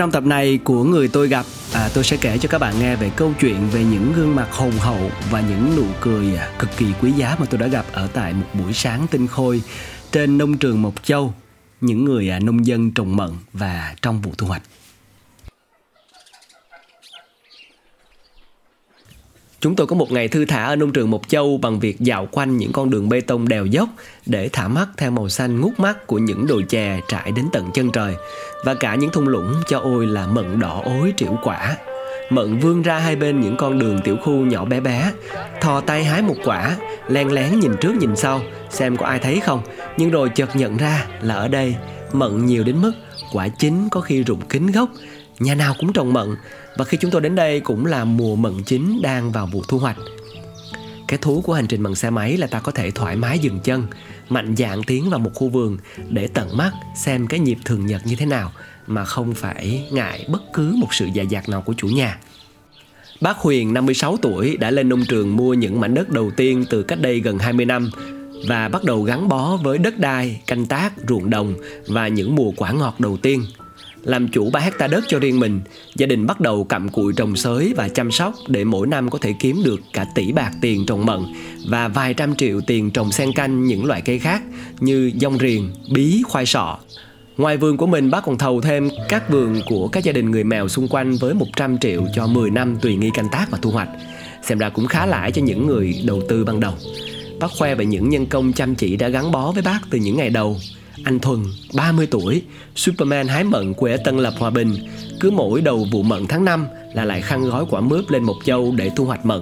trong tập này của người tôi gặp à, tôi sẽ kể cho các bạn nghe về câu chuyện về những gương mặt hồn hậu và những nụ cười à, cực kỳ quý giá mà tôi đã gặp ở tại một buổi sáng tinh khôi trên nông trường Mộc Châu. Những người à, nông dân trồng mận và trong vụ thu hoạch. Chúng tôi có một ngày thư thả ở nông trường Mộc Châu bằng việc dạo quanh những con đường bê tông đèo dốc để thả mắt theo màu xanh ngút mắt của những đồi chè trải đến tận chân trời và cả những thung lũng cho ôi là mận đỏ ối triệu quả. Mận vươn ra hai bên những con đường tiểu khu nhỏ bé bé, thò tay hái một quả, len lén nhìn trước nhìn sau xem có ai thấy không, nhưng rồi chợt nhận ra là ở đây mận nhiều đến mức quả chín có khi rụng kín gốc, nhà nào cũng trồng mận và khi chúng tôi đến đây cũng là mùa mận chín đang vào vụ thu hoạch. Cái thú của hành trình bằng xe máy là ta có thể thoải mái dừng chân, mạnh dạn tiến vào một khu vườn để tận mắt xem cái nhịp thường nhật như thế nào mà không phải ngại bất cứ một sự dè dặt nào của chủ nhà. Bác Huyền 56 tuổi đã lên nông trường mua những mảnh đất đầu tiên từ cách đây gần 20 năm và bắt đầu gắn bó với đất đai, canh tác, ruộng đồng và những mùa quả ngọt đầu tiên – làm chủ 3 hecta đất cho riêng mình, gia đình bắt đầu cặm cụi trồng sới và chăm sóc để mỗi năm có thể kiếm được cả tỷ bạc tiền trồng mận và vài trăm triệu tiền trồng sen canh những loại cây khác như dông riềng, bí, khoai sọ. Ngoài vườn của mình, bác còn thầu thêm các vườn của các gia đình người mèo xung quanh với 100 triệu cho 10 năm tùy nghi canh tác và thu hoạch. Xem ra cũng khá lãi cho những người đầu tư ban đầu. Bác khoe về những nhân công chăm chỉ đã gắn bó với bác từ những ngày đầu anh Thuần, 30 tuổi, Superman hái mận quê ở Tân Lập Hòa Bình, cứ mỗi đầu vụ mận tháng 5 là lại khăn gói quả mướp lên một châu để thu hoạch mận.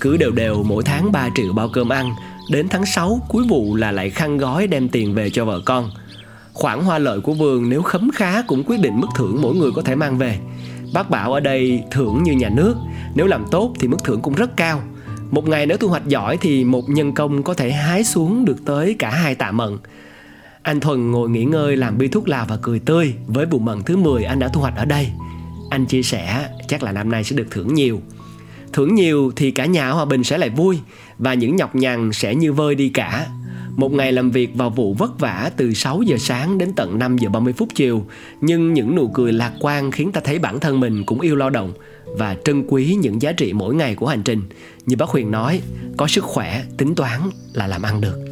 Cứ đều đều mỗi tháng 3 triệu bao cơm ăn, đến tháng 6 cuối vụ là lại khăn gói đem tiền về cho vợ con. Khoản hoa lợi của vườn nếu khấm khá cũng quyết định mức thưởng mỗi người có thể mang về. Bác bảo ở đây thưởng như nhà nước, nếu làm tốt thì mức thưởng cũng rất cao. Một ngày nếu thu hoạch giỏi thì một nhân công có thể hái xuống được tới cả hai tạ mận. Anh Thuần ngồi nghỉ ngơi làm bi thuốc lào và cười tươi với vụ mận thứ 10 anh đã thu hoạch ở đây. Anh chia sẻ chắc là năm nay sẽ được thưởng nhiều. Thưởng nhiều thì cả nhà Hòa Bình sẽ lại vui và những nhọc nhằn sẽ như vơi đi cả. Một ngày làm việc vào vụ vất vả từ 6 giờ sáng đến tận 5 giờ 30 phút chiều, nhưng những nụ cười lạc quan khiến ta thấy bản thân mình cũng yêu lao động và trân quý những giá trị mỗi ngày của hành trình. Như bác Huyền nói, có sức khỏe, tính toán là làm ăn được.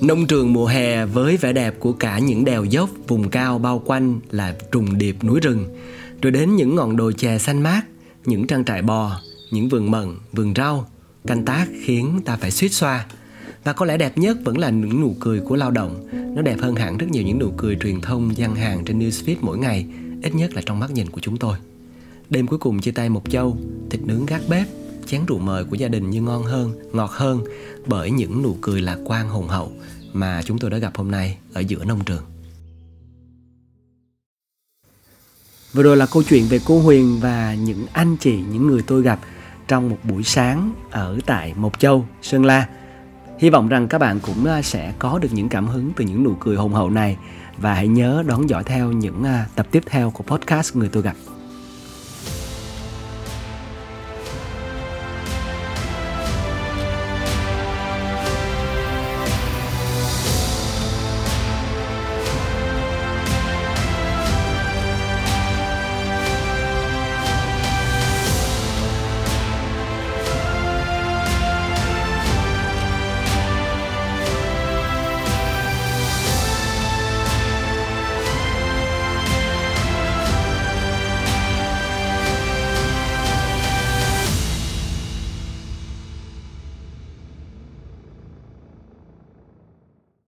Nông trường mùa hè với vẻ đẹp của cả những đèo dốc, vùng cao bao quanh là trùng điệp núi rừng, rồi đến những ngọn đồi chè xanh mát, những trang trại bò, những vườn mận, vườn rau, canh tác khiến ta phải suýt xoa. Và có lẽ đẹp nhất vẫn là những nụ cười của lao động. Nó đẹp hơn hẳn rất nhiều những nụ cười truyền thông gian hàng trên newsfeed mỗi ngày, ít nhất là trong mắt nhìn của chúng tôi. Đêm cuối cùng chia tay một châu, thịt nướng gác bếp, chén rượu mời của gia đình như ngon hơn, ngọt hơn bởi những nụ cười lạc quan hùng hậu mà chúng tôi đã gặp hôm nay ở giữa nông trường. Vừa rồi là câu chuyện về cô Huyền và những anh chị, những người tôi gặp trong một buổi sáng ở tại Mộc Châu, Sơn La. Hy vọng rằng các bạn cũng à, sẽ có được những cảm hứng từ những nụ cười hùng hậu này và hãy nhớ đón dõi theo những à, tập tiếp theo của podcast Người tôi gặp.